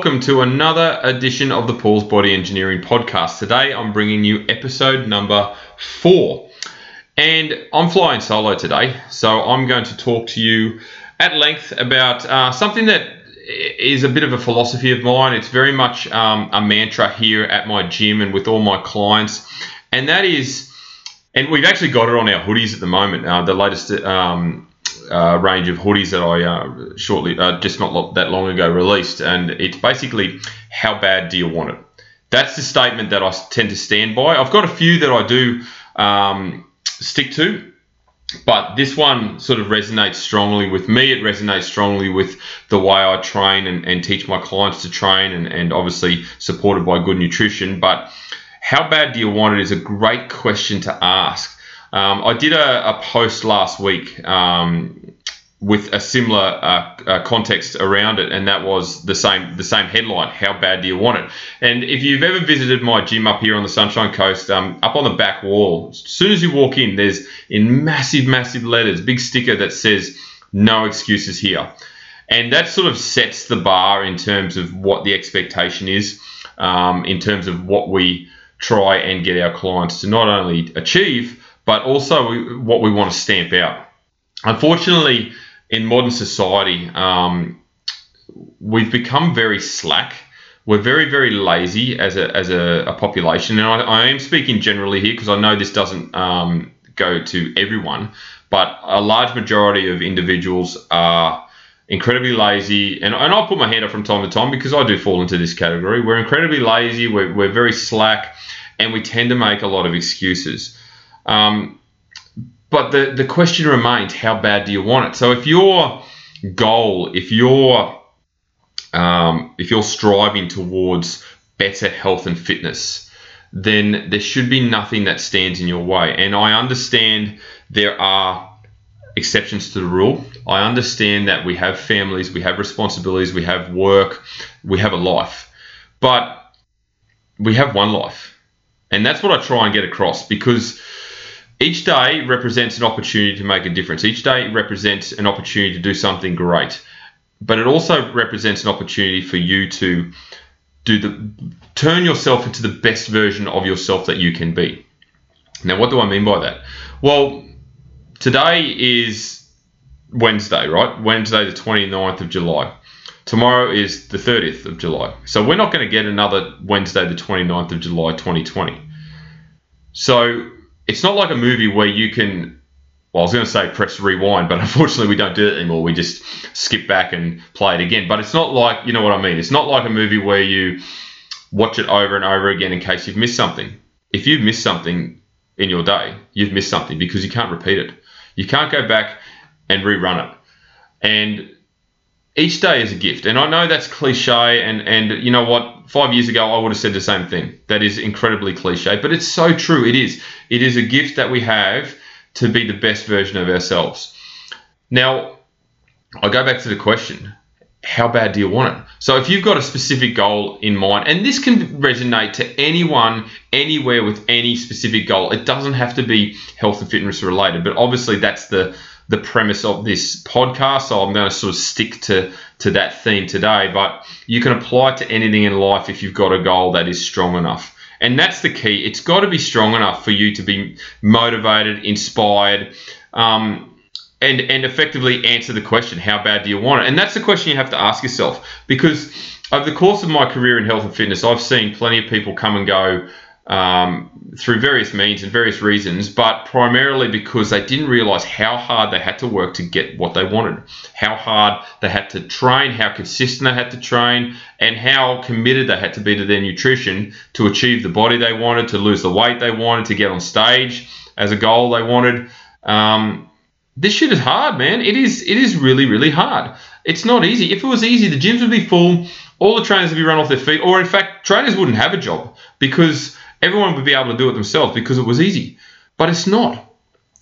welcome to another edition of the Paul's Body Engineering Podcast. Today I'm bringing you episode number four. And I'm flying solo today, so I'm going to talk to you at length about uh, something that is a bit of a philosophy of mine. It's very much um, a mantra here at my gym and with all my clients, and that is, and we've actually got it on our hoodies at the moment. Uh, the latest um, uh, range of hoodies that I uh, shortly, uh, just not that long ago, released, and it's basically how bad do you want it? That's the statement that I tend to stand by. I've got a few that I do um, stick to, but this one sort of resonates strongly with me. It resonates strongly with the way I train and, and teach my clients to train, and, and obviously supported by good nutrition. But how bad do you want it is a great question to ask. Um, I did a, a, post last week um, with a similar uh, uh, context around it, and that was the same the same headline: "How bad do you want it?" And if you've ever visited my gym up here on the Sunshine Coast, um, up on the back wall, as soon as you walk in, there's in massive, massive letters, big sticker that says "No excuses here," and that sort of sets the bar in terms of what the expectation is, um, in terms of what we try and get our clients to not only achieve but also what we want to stamp out. Unfortunately, in modern society, um, we've become very slack. We're very, very lazy as a, as a, a population. And I, I, am speaking generally here because I know this doesn't um, go to everyone, but a large majority of individuals are incredibly lazy. And, and I'll put my hand up from time to time because I do fall into this category. We're incredibly lazy, we're, we're very slack, and we tend to make a lot of excuses. Um, but the, the question remains how bad do you want it? So if your goal, if you're um, if you're striving towards better health and fitness, then there should be nothing that stands in your way. And I understand there are exceptions to the rule. I understand that we have families, we have responsibilities, we have work, we have a life. But we have one life. And that's what I try and get across because each day represents an opportunity to make a difference. Each day represents an opportunity to do something great. But it also represents an opportunity for you to do the turn yourself into the best version of yourself that you can be. Now, what do I mean by that? Well, today is Wednesday, right? Wednesday, the 29th of July. Tomorrow is the 30th of July. So we're not going to get another Wednesday, the 29th of July, 2020. So it's not like a movie where you can well, I was going to say press rewind, but unfortunately we don't do it anymore. We just skip back and play it again. But it's not like, you know what I mean? It's not like a movie where you watch it over and over again in case you've missed something. If you've missed something in your day, you've missed something because you can't repeat it. You can't go back and rerun it. And each day is a gift. And I know that's cliche, and, and you know what? Five years ago, I would have said the same thing. That is incredibly cliche, but it's so true. It is. It is a gift that we have to be the best version of ourselves. Now, I go back to the question how bad do you want it? So, if you've got a specific goal in mind, and this can resonate to anyone, anywhere with any specific goal, it doesn't have to be health and fitness related, but obviously that's the the premise of this podcast. So I'm going to sort of stick to to that theme today. But you can apply it to anything in life if you've got a goal that is strong enough. And that's the key. It's got to be strong enough for you to be motivated, inspired, um, and and effectively answer the question: How bad do you want it? And that's the question you have to ask yourself because over the course of my career in health and fitness, I've seen plenty of people come and go um, through various means and various reasons, but primarily because they didn't realize how hard they had to work to get what they wanted, how hard they had to train, how consistent they had to train, and how committed they had to be to their nutrition to achieve the body they wanted, to lose the weight they wanted, to get on stage as a goal they wanted. Um, this shit is hard, man. It is. It is really, really hard. It's not easy. If it was easy, the gyms would be full. All the trainers would be run off their feet, or in fact, trainers wouldn't have a job because everyone would be able to do it themselves because it was easy. But it's not.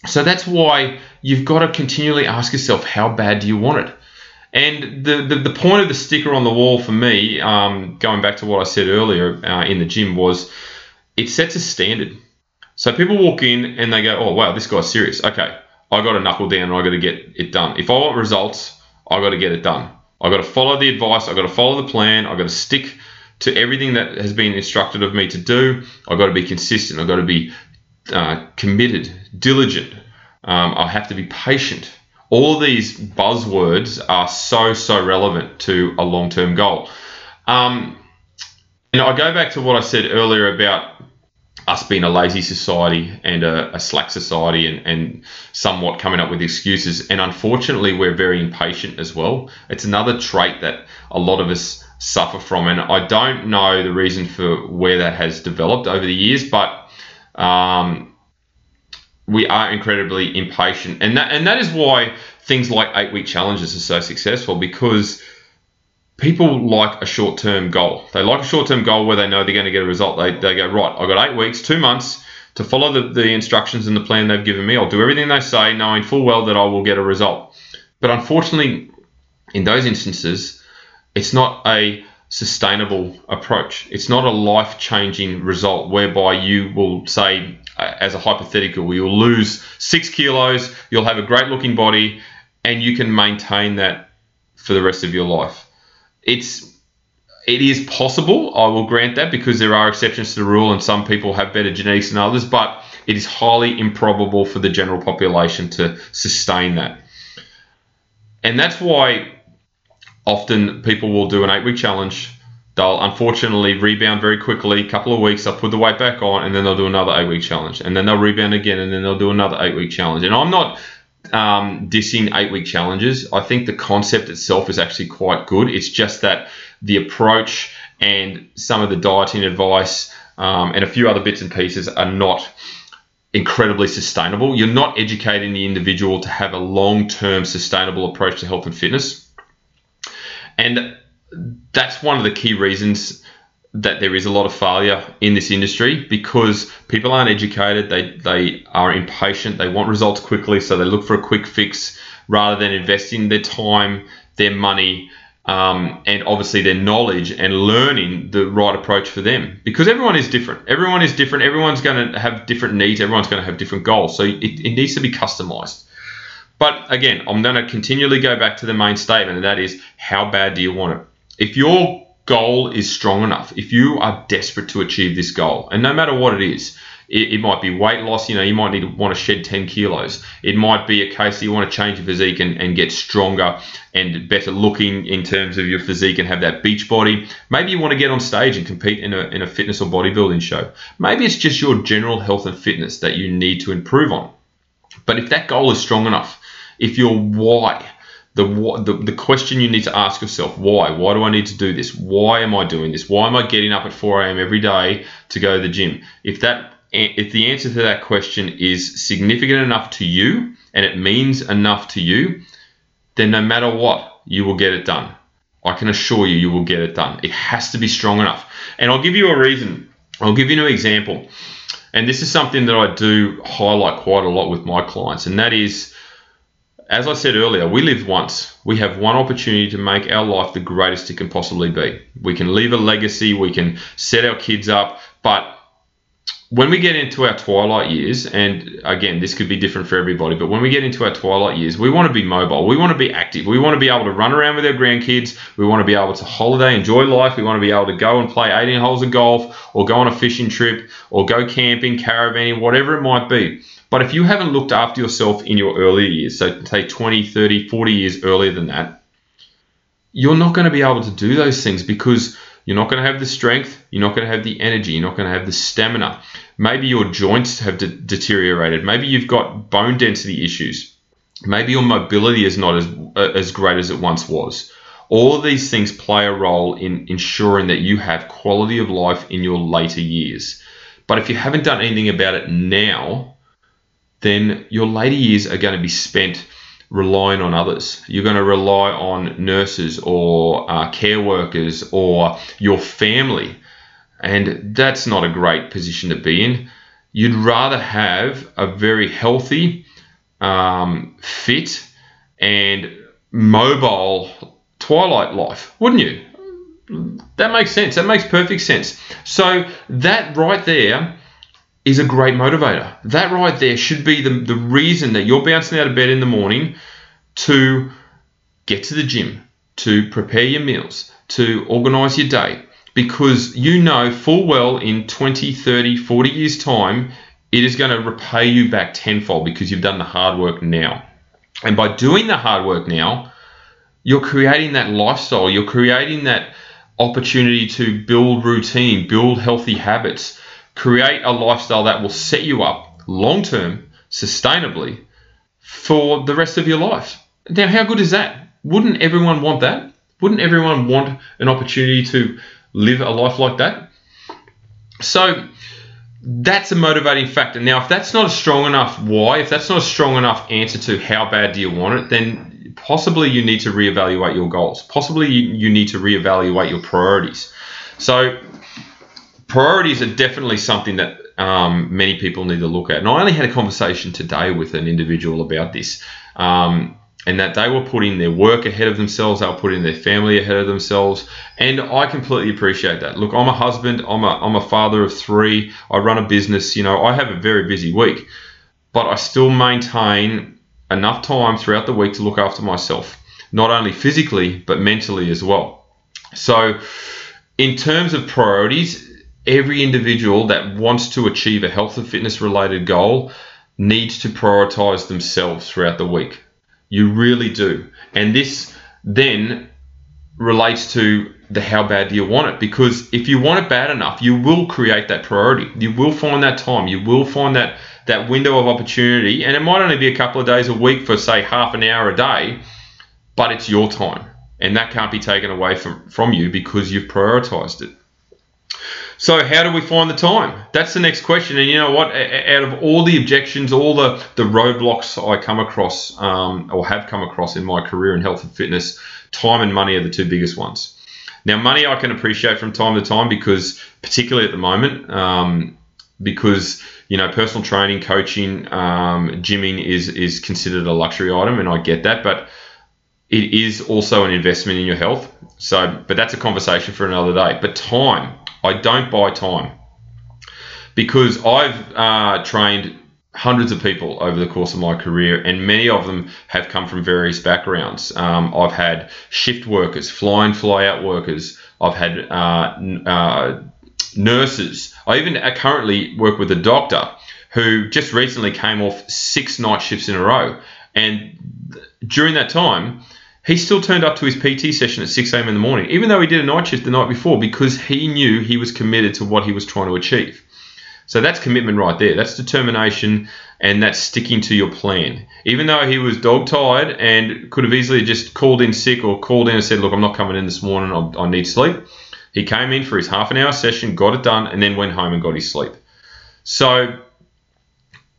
So that's why you've got to continually ask yourself, how bad do you want it? And the, the, the point of the sticker on the wall for me, um, going back to what I said earlier uh, in the gym, was it sets a standard. So people walk in and they go, oh, wow, this guy's serious. Okay, I got to knuckle down and I got to get it done. If I want results, I got to get it done. I've got to follow the advice. I've got to follow the plan. I've got to stick to everything that has been instructed of me to do. I've got to be consistent. I've got to be uh, committed, diligent. Um, I have to be patient. All these buzzwords are so, so relevant to a long term goal. Um, know, I go back to what I said earlier about us being a lazy society and a, a slack society and, and somewhat coming up with excuses. And unfortunately, we're very impatient as well. It's another trait that a lot of us suffer from. And I don't know the reason for where that has developed over the years, but um, we are incredibly impatient. And that, and that is why things like eight week challenges are so successful because people like a short term goal. They like a short term goal where they know they're going to get a result. They, they go, right, I've got eight weeks, two months to follow the, the instructions and the plan they've given me. I'll do everything they say, knowing full well that I will get a result. But unfortunately, in those instances, it's not a sustainable approach. It's not a life changing result whereby you will say, as a hypothetical, you'll lose six kilos, you'll have a great looking body, and you can maintain that for the rest of your life it's it is possible. I will grant that because there are exceptions to the rule, and some people have better genetics than others. But it is highly improbable for the general population to sustain that, and that's why often people will do an eight-week challenge. They'll unfortunately rebound very quickly, a couple of weeks, they'll put the weight back on, and then they'll do another eight week challenge. And then they'll rebound again, and then they'll do another eight week challenge. And I'm not um, dissing eight week challenges. I think the concept itself is actually quite good. It's just that the approach and some of the dieting advice um, and a few other bits and pieces are not incredibly sustainable. You're not educating the individual to have a long term sustainable approach to health and fitness. And that's one of the key reasons that there is a lot of failure in this industry because people aren't educated, they, they are impatient, they want results quickly, so they look for a quick fix rather than investing their time, their money, um, and obviously their knowledge and learning the right approach for them because everyone is different. Everyone is different. Everyone's going to have different needs. Everyone's going to have different goals. So it, it needs to be customized. But again, I'm going to continually go back to the main statement, and that is how bad do you want it? If you're goal is strong enough, if you are desperate to achieve this goal, and no matter what it is, it, it, might be weight loss, you know, you might need to want to shed 10 kilos. It might be a case that you want to change your physique and, and get stronger and better looking in terms of your physique and have that beach body. Maybe you want to get on stage and compete in a, in a fitness or bodybuilding show. Maybe it's just your general health and fitness that you need to improve on. But if that goal is strong enough, if your why the, the the question you need to ask yourself why? Why do i need to do this? Why am i doing this? Why am i getting up at 4 a.m every day to go to the gym? If that if the answer to that question is significant enough to you and it means enough to you then no matter what you will get it done. I can assure you you will get it done. It has to be strong enough. And i'll give you a reason. I'll give you an example. And this is something that i do highlight quite a lot with my clients and that is as I said earlier, we live once. We have one opportunity to make our life the greatest it can possibly be. We can leave a legacy, we can set our kids up, but when we get into our twilight years, and again, this could be different for everybody, but when we get into our twilight years, we want to be mobile. We want to be active. We want to be able to run around with our grandkids. We want to be able to holiday, enjoy life. We want to be able to go and play 18 holes of golf or go on a fishing trip or go camping, caravanning, whatever it might be. But if you haven't looked after yourself in your earlier years, so say 20, 30, 40 years earlier than that, you're not going to be able to do those things because you're not going to have the strength, you're not going to have the energy, you're not going to have the stamina. Maybe your joints have de- deteriorated. Maybe you've got bone density issues. Maybe your mobility is not as, uh, as great as it once was. All of these things play a role in ensuring that you have quality of life in your later years. But if you haven't done anything about it now, then your later years are going to be spent relying on others. You're going to rely on nurses or uh, care workers or your family. And that's not a great position to be in. You'd rather have a very healthy, um, fit, and mobile twilight life, wouldn't you? That makes sense. That makes perfect sense. So, that right there is a great motivator. That right there should be the, the reason that you're bouncing out of bed in the morning to get to the gym, to prepare your meals, to organize your day, because you know full well in 20, 30, 40 years' time, it is going to repay you back tenfold because you've done the hard work now. And by doing the hard work now, you're creating that lifestyle, you're creating that opportunity to build routine, build healthy habits, create a lifestyle that will set you up long term, sustainably for the rest of your life. Now, how good is that? Wouldn't everyone want that? Wouldn't everyone want an opportunity to live a life like that? So, that's a motivating factor. Now, if that's not a strong enough why, if that's not a strong enough answer to how bad do you want it, then possibly you need to reevaluate your goals. Possibly you, need to reevaluate your priorities. So, priorities are definitely something that um, many people need to look at. And I only had a conversation today with an individual about this. Um, and that they were putting their work ahead of themselves, they were putting their family ahead of themselves, and I completely appreciate that. Look, I'm a husband, I'm a, I'm a father of three, I run a business, you know, I have a very busy week, but I still maintain enough time throughout the week to look after myself, not only physically, but mentally as well. So, in terms of priorities, every individual that wants to achieve a health and fitness related goal needs to prioritize themselves throughout the week. You really do. And this then relates to the how bad do you want it? Because if you want it bad enough you will create that priority. You will find that time. You will find that that window of opportunity. And it might only be a couple of days a week for say half an hour a day but it's your time. And that can't be taken away from from you because you've prioritized it so how do we find the time? That's the next question. And you know what? Out of all the objections, all the, the roadblocks I come across um, or have come across in my career in health and fitness, time and money are the two biggest ones. Now, money I can appreciate from time to time because, particularly at the moment, um, because you know personal training, coaching, um, gymming is is considered a luxury item, and I get that, but it is also an investment in your health. So, but that's a conversation for another day. But time, I don't buy time because I've uh, trained hundreds of people over the course of my career, and many of them have come from various backgrounds. Um, I've had shift workers, fly in, fly out workers. I've had uh, uh, nurses. I even uh, currently work with a doctor who just recently came off six night shifts in a row. And during that time, he still turned up to his PT session at 6 a.m. in the morning, even though he did a night shift the night before, because he knew he was committed to what he was trying to achieve. So that's commitment right there. That's determination and that's sticking to your plan. Even though he was dog tired and could have easily just called in sick or called in and said, Look, I'm not coming in this morning, I, I need sleep. He came in for his half an hour session, got it done, and then went home and got his sleep. So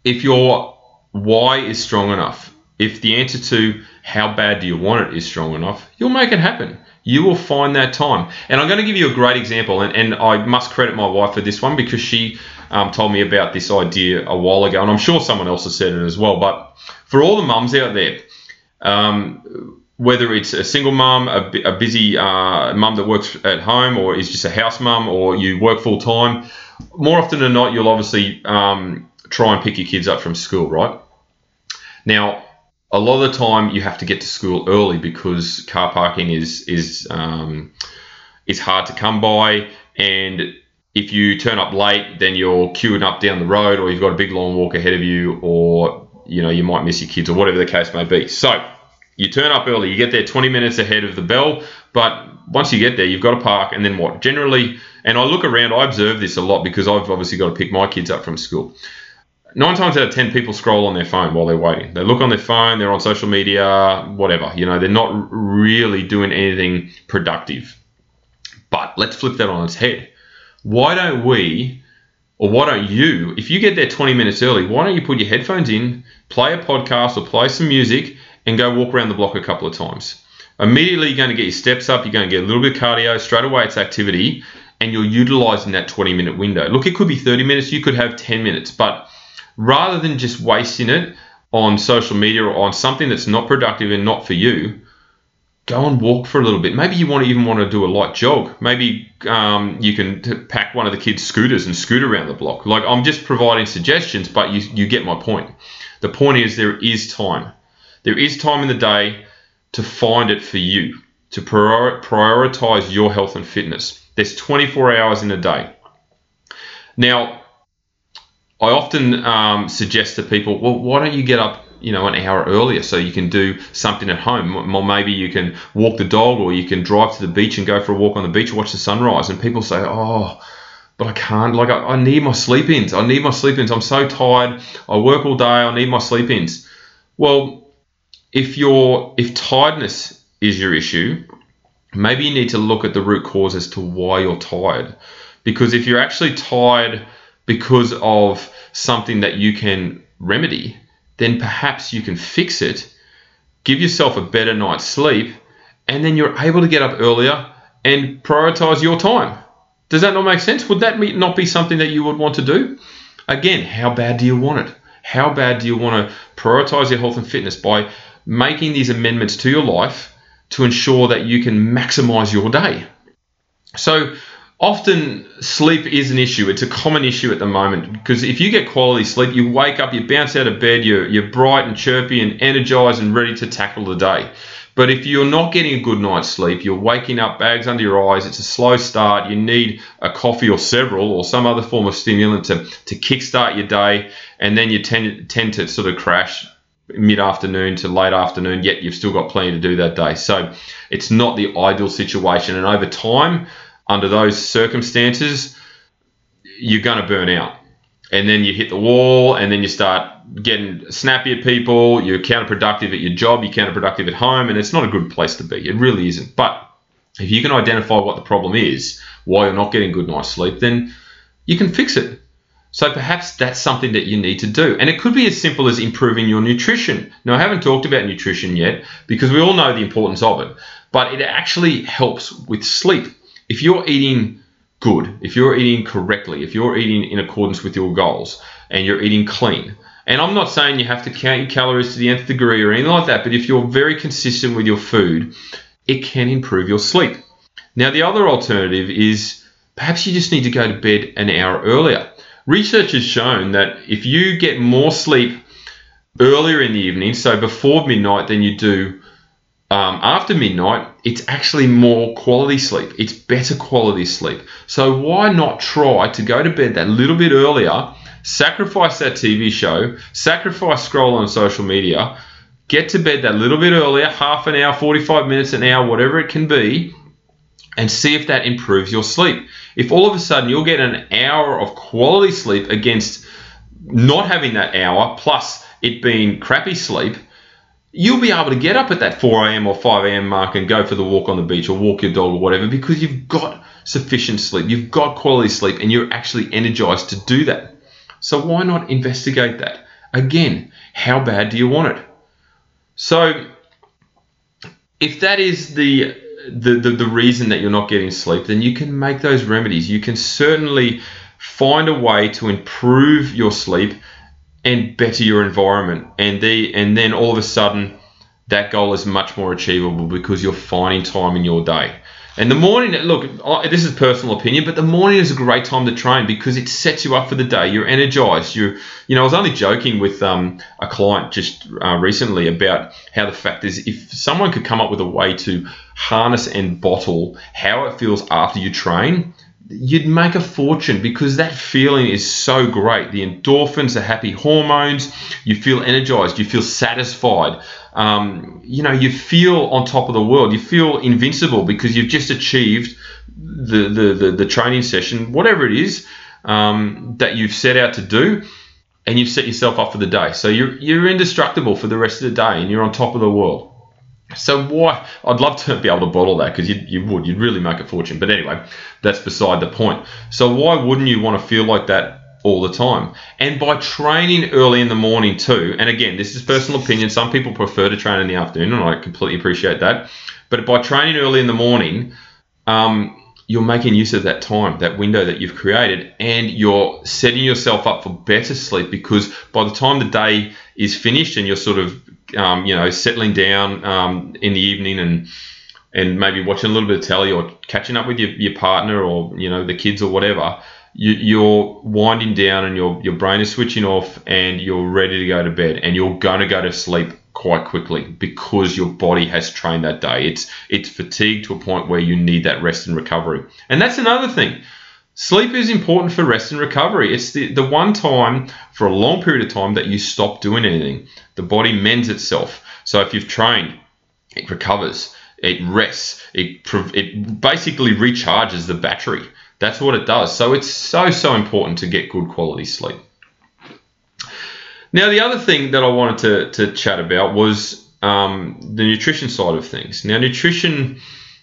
if your why is strong enough, if the answer to how bad do you want it is strong enough, you'll make it happen. You will find that time. And I'm going to give you a great example, and, and I must credit my wife for this one because she um, told me about this idea a while ago, and I'm sure someone else has said it as well. But for all the mums out there, um, whether it's a single mum, a, a busy uh, mum that works at home, or is just a house mum, or you work full time, more often than not, you'll obviously um, try and pick your kids up from school, right? Now, a lot of the time you have to get to school early because car parking is is um, is hard to come by, and if you turn up late, then you're queuing up down the road, or you've got a big long walk ahead of you, or you know you might miss your kids, or whatever the case may be. So you turn up early, you get there 20 minutes ahead of the bell, but once you get there, you've got to park, and then what? Generally, and I look around, I observe this a lot because I've obviously got to pick my kids up from school nine times out of ten people scroll on their phone while they're waiting. They look on their phone, they're on social media, whatever. You know, they're not really doing anything productive. But let's flip that on its head. Why don't we, or why don't you, if you get there 20 minutes early, why don't you put your headphones in, play a podcast or play some music, and go walk around the block a couple of times? Immediately, you're going to get your steps up, you're going to get a little bit of cardio, straight away, it's activity, and you're utilizing that 20 minute window. Look, it could be 30 minutes, you could have 10 minutes, but rather than just wasting it on social media or on something that's not productive and not for you, go and walk for a little bit. Maybe you want to even want to do a light jog. Maybe um, you can t- pack one of the kids' scooters and scoot around the block. Like I'm just providing suggestions, but you you get my point. The point is there is time. There is time in the day to find it for you. to prior- prioritize your health and fitness. There's 24 hours in a day. Now, I often um, suggest to people, well, why don't you get up, you know, an hour earlier so you can do something at home? Or maybe you can walk the dog, or you can drive to the beach and go for a walk on the beach, watch the sunrise. And people say, oh, but I can't. Like, I, I need my sleep ins. I need my sleep ins. I'm so tired. I work all day. I need my sleep ins. Well, if your if tiredness is your issue, maybe you need to look at the root cause as to why you're tired. Because if you're actually tired because of something that you can remedy, then perhaps you can fix it, give yourself a better night's sleep, and then you're able to get up earlier and prioritize your time. Does that not make sense? Would that not be something that you would want to do? Again, how bad do you want it? How bad do you want to prioritize your health and fitness by making these amendments to your life to ensure that you can maximize your day? So, often sleep is an issue. It's a common issue at the moment because if you get quality sleep, you wake up, you bounce out of bed, you're, you're bright and chirpy and energized and ready to tackle the day. But if you're not getting a good night's sleep, you're waking up bags under your eyes, it's a slow start, you need a coffee or several or some other form of stimulant to, to kickstart your day, and then you tend, tend to sort of crash mid afternoon to late afternoon, yet you've still got plenty to do that day. So it's not the ideal situation. And over time, under those circumstances, you're going to burn out. And then you hit the wall, and then you start getting snappy at people, you're counterproductive at your job, you're counterproductive at home, and it's not a good place to be. It really isn't. But if you can identify what the problem is, why you're not getting good night's sleep, then you can fix it. So perhaps that's something that you need to do. And it could be as simple as improving your nutrition. Now, I haven't talked about nutrition yet because we all know the importance of it, but it actually helps with sleep. If you're eating good, if you're eating correctly, if you're eating in accordance with your goals, and you're eating clean, and I'm not saying you have to count your calories to the nth degree or anything like that, but if you're very consistent with your food, it can improve your sleep. Now, the other alternative is perhaps you just need to go to bed an hour earlier. Research has shown that if you get more sleep earlier in the evening, so before midnight, than you do um, after midnight, it's actually more quality sleep. It's better quality sleep. So, why not try to go to bed that little bit earlier? sacrifice that TV show, sacrifice scroll on social media, get to bed that little bit earlier, half an hour, 45 minutes, an hour, whatever it can be, and see if that improves your sleep. If all of a sudden you'll get an hour of quality sleep against not having that hour, plus it being crappy sleep, you'll be able to get up at that 4 a.m. or 5 a.m. mark and go for the walk on the beach or walk your dog or whatever because you've got sufficient sleep, you've got quality sleep, and you're actually energized to do that. So why not investigate that? Again, how bad do you want it? So if that is the the, the, the reason that you're not getting sleep, then you can make those remedies. You can certainly find a way to improve your sleep and better your environment. And the and then all of a sudden that goal is much more achievable because you're finding time in your day. And the morning, look, this is personal opinion, but the morning is a great time to train because it sets you up for the day. You're energized. You, you know, I was only joking with um, a client just uh, recently about how the fact is if someone could come up with a way to harness and bottle how it feels after you train, you'd make a fortune because that feeling is so great. The endorphins, the happy hormones, you feel energized, you feel satisfied. Um, you know, you feel on top of the world. You feel invincible because you've just achieved the the, the, the training session, whatever it is um, that you've set out to do, and you've set yourself up for the day. So you're you're indestructible for the rest of the day, and you're on top of the world. So why? I'd love to be able to bottle that because you, you would. You'd really make a fortune. But anyway, that's beside the point. So why wouldn't you want to feel like that all the time? And by training early in the morning too. And again, this is personal opinion. Some people prefer to train in the afternoon, and I completely appreciate that. But by training early in the morning, um, you're making use of that time, that window that you've created, and you're setting yourself up for better sleep because by the time the day is finished and you're sort of um, you know, settling down um, in the evening and and maybe watching a little bit of telly or catching up with your, your partner or you know the kids or whatever, you, you're winding down and your your brain is switching off and you're ready to go to bed and you're to go to sleep quite quickly because your body has trained that day. It's it's fatigued to a point where you need that rest and recovery. And that's another thing. Sleep is important for rest and recovery. It's the, the one time for a long period of time that you stop doing anything. The body mends itself. So if you've trained, it recovers, it rests, it, it basically recharges the battery. That's what it does. So it's so, so important to get good quality sleep. Now, the other thing that I wanted to, to chat about was um, the nutrition side of things. Now, nutrition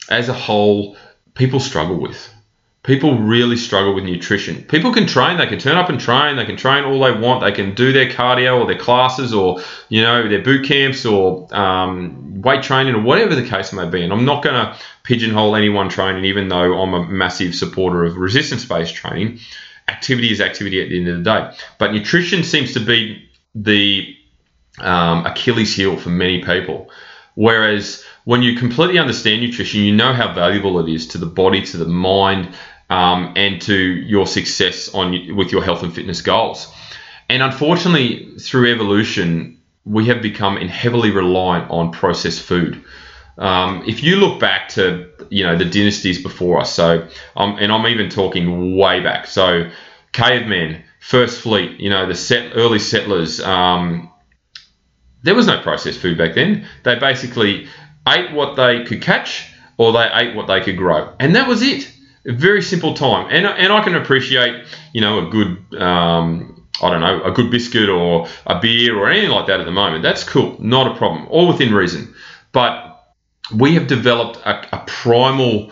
as a whole, people struggle with. People really struggle with nutrition. People can train, they can turn up and train, they can train all they want, they can do their cardio or their classes or, you know, their boot camps or um, weight training or whatever the case may be. And I'm not going to pigeonhole anyone training, even though I'm a massive supporter of resistance based training. Activity is activity at the end of the day. But nutrition seems to be the um, Achilles heel for many people. Whereas when you completely understand nutrition, you know how valuable it is to the body, to the mind, um, and to your success on with your health and fitness goals. And unfortunately, through evolution, we have become heavily reliant on processed food. Um, if you look back to you know the dynasties before us, so um, and I'm even talking way back, so cavemen, first fleet, you know, the set, early settlers, um, there was no processed food back then. They basically ate what they could catch or they ate what they could grow. And that was it. A very simple time. And, and I can appreciate, you know, a good, um, I don't know, a good biscuit or a beer or anything like that at the moment. That's cool. Not a problem. All within reason. But we have developed a, a primal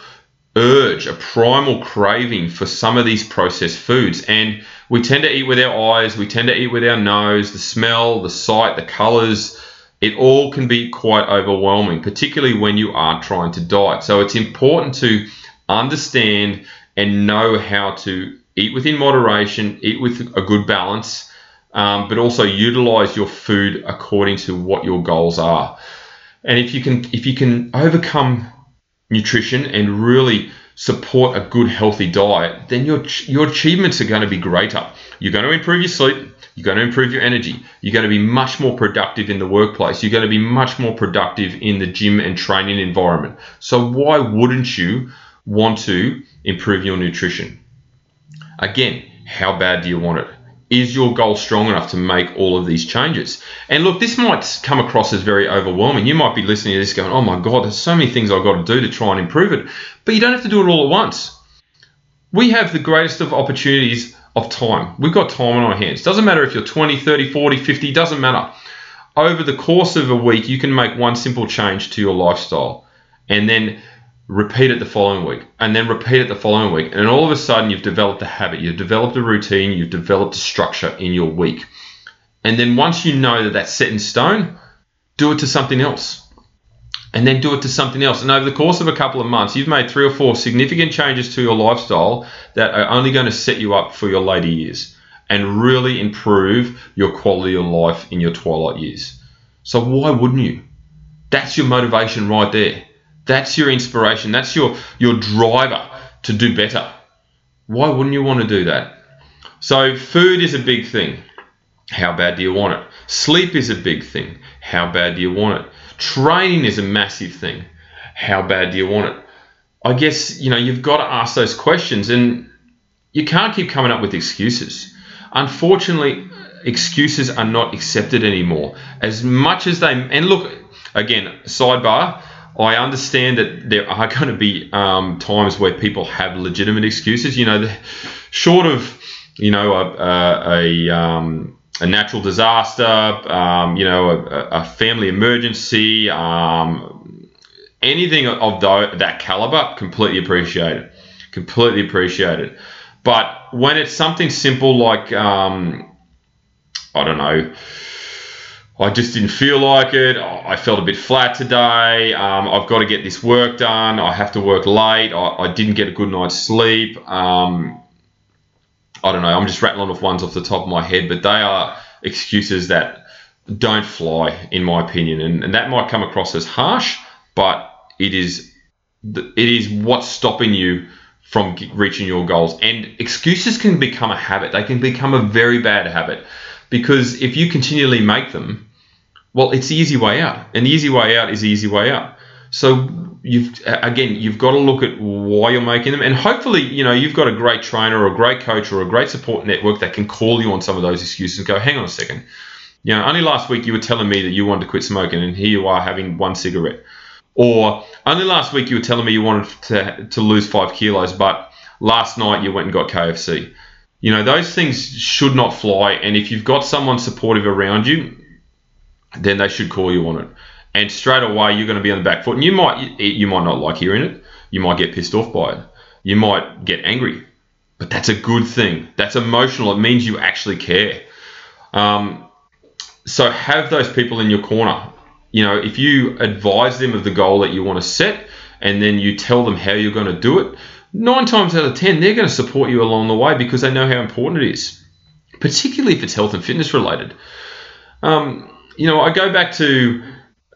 urge, a primal craving for some of these processed foods. And we tend to eat with our eyes, we tend to eat with our nose, the smell, the sight, the colors. It all can be quite overwhelming, particularly when you are trying to diet. So it's important to understand and know how to eat within moderation, eat with a good balance, um, but also utilize your food according to what your goals are. And if you can, if you can overcome nutrition and really support a good healthy diet, then your your achievements are going to be greater. You're going to improve your sleep, you're going to improve your energy, you're going to be much more productive in the workplace, you're going to be much more productive in the gym and training environment. So why wouldn't you want to improve your nutrition? Again, how bad do you want it? Is your goal strong enough to make all of these changes? And look, this might come across as very overwhelming. You might be listening to this going, oh my God, there's so many things I've got to do to try and improve it. But you don't have to do it all at once. We have the greatest of opportunities of time. We've got time on our hands. Doesn't matter if you're 20, 30, 40, 50, doesn't matter. Over the course of a week, you can make one simple change to your lifestyle. And then repeat it the following week, and then repeat it the following week. And all of a sudden, you've developed a habit, you've developed a routine, you've developed a structure in your week. And then once you know that that's set in stone, do it to something else. And then do it to something else. And over the course of a couple of months, you've made three or four significant changes to your lifestyle that are only going to set you up for your later years and really improve your quality of life in your twilight years. So, why wouldn't you? That's your motivation right there. That's your inspiration. That's your, your driver to do better. Why wouldn't you want to do that? So, food is a big thing. How bad do you want it? Sleep is a big thing. How bad do you want it? Training is a massive thing. How bad do you want it? I guess, you know, you've got to ask those questions and you can't keep coming up with excuses. Unfortunately, excuses are not accepted anymore. As much as they, and look, again, sidebar, I understand that there are going to be um, times where people have legitimate excuses. You know, the, short of you know a, a, a, um, a natural disaster, um, you know, a, a family emergency, um, anything of that caliber, completely appreciate it. Completely appreciate it. But when it's something simple like um, I don't know I just didn't feel like it. I felt a bit flat today. Um, I've got to get this work done. I have to work late. I, I didn't get a good night's sleep. Um, I don't know. I'm just rattling off ones off the top of my head, but they are excuses that don't fly, in my opinion. And, and that might come across as harsh, but it is it is what's stopping you from reaching your goals. And excuses can become a habit. They can become a very bad habit because if you continually make them, Well, it's the easy way out, the easy way out is the easy way out. So you've again, you've got to look at why you're making them, and hopefully, you know, you've got a great trainer or a great coach or a great support network that can call you on some of those excuses and go, hang on a second. You know, only last week you were telling me that you wanted to quit smoking, and here you are having one cigarette. Or only last week you were telling me you wanted to, to lose five kilos, but last night you went and got KFC. You know, those things should not fly. And if you've got someone supportive around you, then they should call you on it. And straight away you're going to be on the back foot. And you might you might not like hearing it. You might get pissed off by it. You might get angry. But that's a good thing. That's emotional. It means you actually care. Um, so have those people in your corner you know, if you advise them of the goal that you want to set and then you tell them how you're going to do it, nine times out of ten, they're going to support you along the way because they know how important it is, particularly if it's health and fitness related. Um, you know, I go back to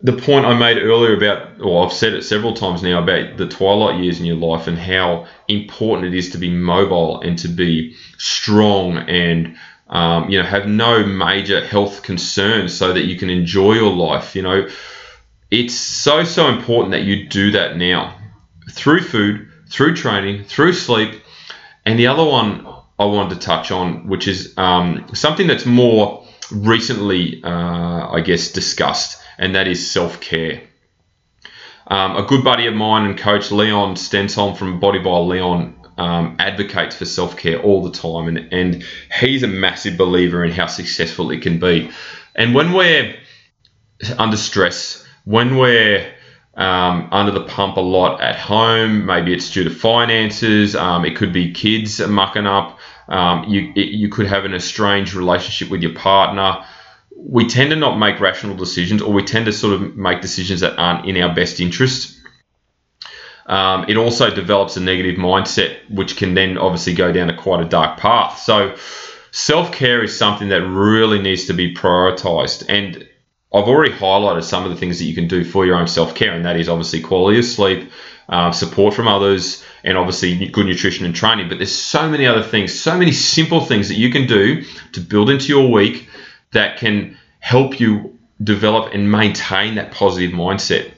the point I made earlier about, or I've said it several times now about the twilight years in your life and how important it is to be mobile and to be strong and um, you know, have no major health concerns so that you can enjoy your life. You know, it's so, so important that you do that now through food, through training, through sleep. And the other one I wanted to touch on, which is um, something that's more recently, uh, I guess, discussed, and that is self care. Um, a good buddy of mine and coach, Leon Stenson from Body by Leon, um, advocates for self care all the time, and, and he's a massive believer in how successful it can be. And when we're under stress, when we're um, under the pump a lot at home, maybe it's due to finances, um, it could be kids mucking up, um, you, you could have an estranged relationship with your partner. We tend to not make rational decisions, or we tend to sort of make decisions that aren't in our best interest um, it also develops a negative mindset, which can then obviously go down a quite a dark path. So, self care is something that really needs to be prioritized. And I've already highlighted some of the things that you can do for your own self care, and that is obviously quality of sleep, uh, support from others, and obviously good nutrition and training. But there's so many other things, so many simple things that you can do to build into your week that can help you develop and maintain that positive mindset.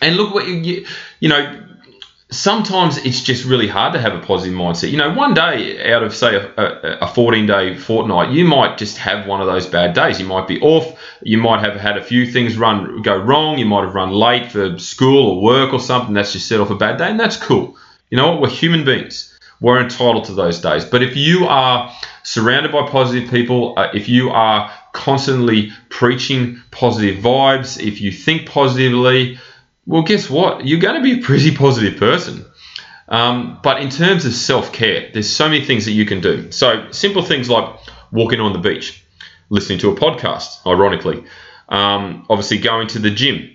And look what you, you know, sometimes it's just really hard to have a positive mindset. You know, one day out of say a, a 14 day fortnight, you might just have one of those bad days. You might be off. You might have had a few things run go wrong. You might have run late for school or work or something. That's just set off a bad day, and that's cool. You know what? We're human beings. We're entitled to those days. But if you are surrounded by positive people, uh, if you are constantly preaching positive vibes, if you think positively, well, guess what? You're going to be a pretty positive person. Um, but in terms of self care, there's so many things that you can do. So, simple things like walking on the beach, listening to a podcast, ironically, um, obviously going to the gym,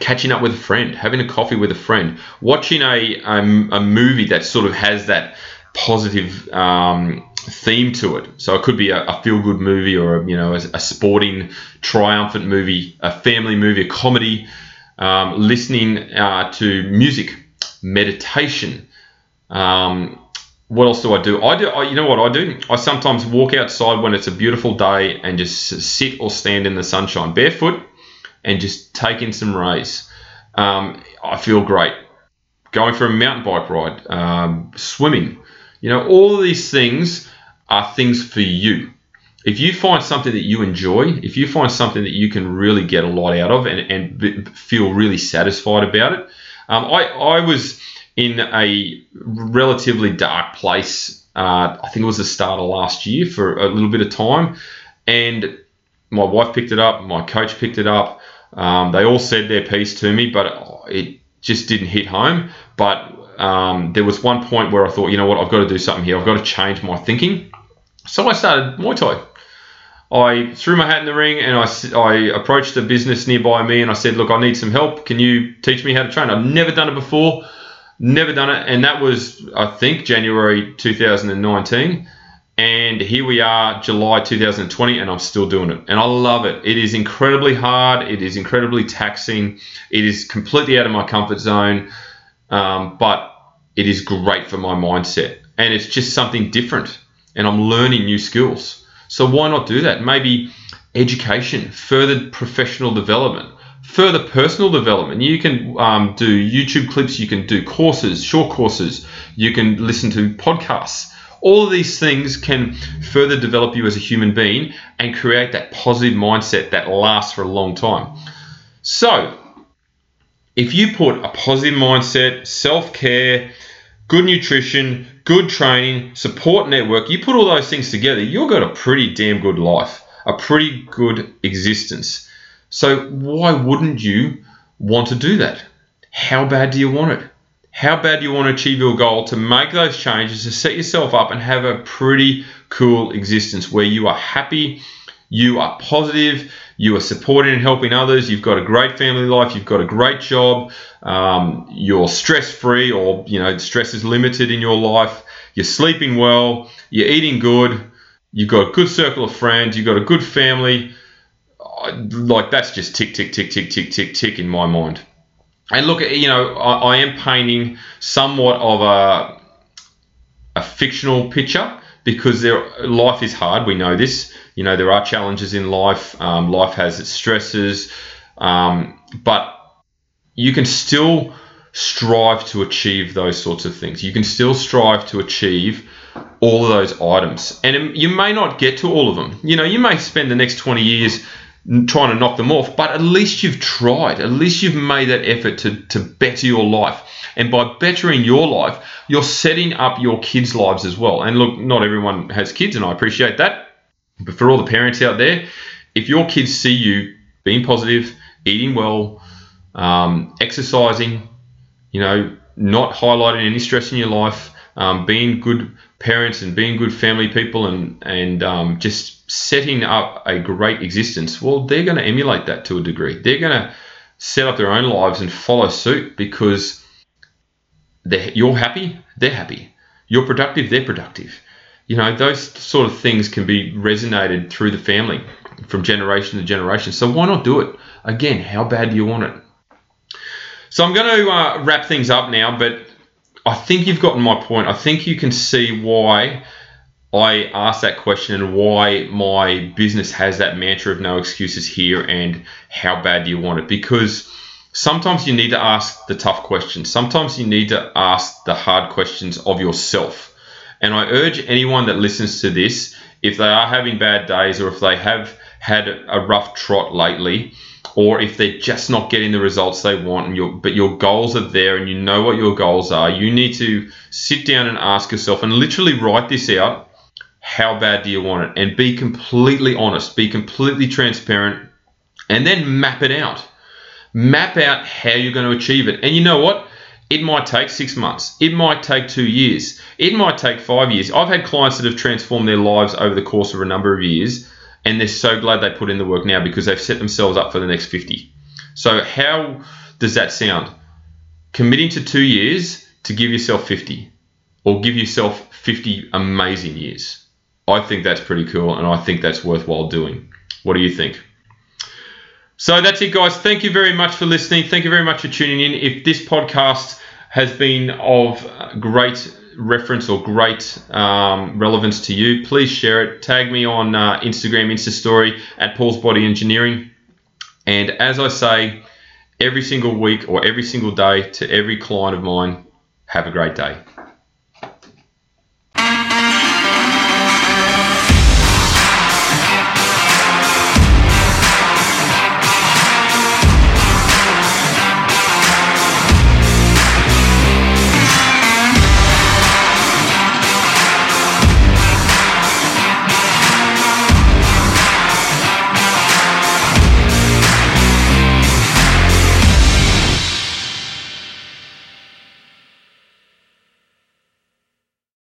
catching up with a friend, having a coffee with a friend, watching a, a, a movie that sort of has that positive um, theme to it. So, it could be a, a feel good movie or a, you know, a, a sporting, triumphant movie, a family movie, a comedy um, listening uh, to music, meditation. Um, what else do I do? I do. I, you know what I do? I sometimes walk outside when it's a beautiful day and just sit or stand in the sunshine barefoot and just take in some rays. Um, I feel great. Going for a mountain bike ride, um, swimming. You know, all of these things are things for you if you find something that you enjoy, if you find something that you can really get a lot out of and, and feel really satisfied about it, um, I, I was in a relatively dark place. Uh, I think it was the start of last year for a little bit of time, and my wife picked it up, my coach picked it up. Um, they all said their piece to me, but it just didn't hit home. But um, there was one point where I thought, you know what, I've got to do something here. I've got to change my thinking. So I started Muay Thai. I threw my hat in the ring and I, I approached a business nearby me and I said, Look, I need some help. Can you teach me how to train? I've never done it before, never done it. And that was, I think, January 2019. And here we are, July 2020, and I'm still doing it. And I love it. It is incredibly hard, it is incredibly taxing, it is completely out of my comfort zone, um, but it is great for my mindset. And it's just something different. And I'm learning new skills. So why not do that? Maybe education, further professional development, further personal development. You can um, do YouTube clips, you can do courses, short courses, you can listen to podcasts. All of these things can further develop you as a human being and create that positive mindset that lasts for a long time. So, if you put a positive mindset, self care, good nutrition, good training, support network, you put all those things together, you've got a pretty damn good life a pretty good existence. So why wouldn't you want to do that? How bad do you want it? How bad do you want to achieve your goal to make those changes to set yourself up and have a pretty cool existence where you are happy, you are positive, you are supporting and helping others, you've got a great family life, you've got a great job, um, you're stress free or you know stress is limited in your life, you're sleeping well, you're eating good, you've got a good circle of friends, you've got a good family. Like that's just tick, tick, tick, tick, tick, tick, tick in my mind. And look, you know, I, I am painting somewhat of a a fictional picture because there, life is hard. We know this. You know, there are challenges in life. Um, life has its stresses, um, but you can still strive to achieve those sorts of things. You can still strive to achieve all of those items. And you may not get to all of them. You know, you may spend the next 20 years trying to knock them off, but at least you've tried. At least you've made that effort to, to better your life. And by bettering your life, you're setting up your kids' lives as well. And look, not everyone has kids, and I appreciate that. But for all the parents out there, if your kids see you being positive, eating well, um, exercising, you know, not highlighting any stress in your life, um, being good parents and being good family people and and um, just setting up a great existence, well, they're going to emulate that to a degree. They're going to set up their own lives and follow suit because you're happy, they're happy. You're productive, they're productive. You know, those sort of things can be resonated through the family from generation to generation. So why not do it? Again, how bad do you want it? So I'm going to uh, wrap things up now, but I think you've gotten my point. I think you can see why I asked that question and why my business has that mantra of no excuses here and how bad do you want it? Because sometimes you need to ask the tough questions. Sometimes you need to ask the hard questions of yourself. And I urge anyone that listens to this, if they are having bad days or if they have had a rough trot lately, or if they're just not getting the results they want and but your goals are there and you know what your goals are you need to sit down and ask yourself and literally write this out how bad do you want it? And be completely honest be completely transparent and then map it out. Map out how you're going to achieve it. And you know what it might take six months. It might take two years. It might take five years. I've had clients that have transformed their lives over the course of a number of years and they're so glad they put in the work now because they've set themselves up for the next 50. So, how does that sound? Committing to two years to give yourself 50 or give yourself 50 amazing years. I think that's pretty cool and I think that's worthwhile doing. What do you think? So that's it, guys. Thank you very much for listening. Thank you very much for tuning in. If this podcast has been of great reference or great um, relevance to you, please share it. Tag me on uh, Instagram, Insta Story at Paul's Body Engineering. And as I say every single week or every single day to every client of mine, have a great day.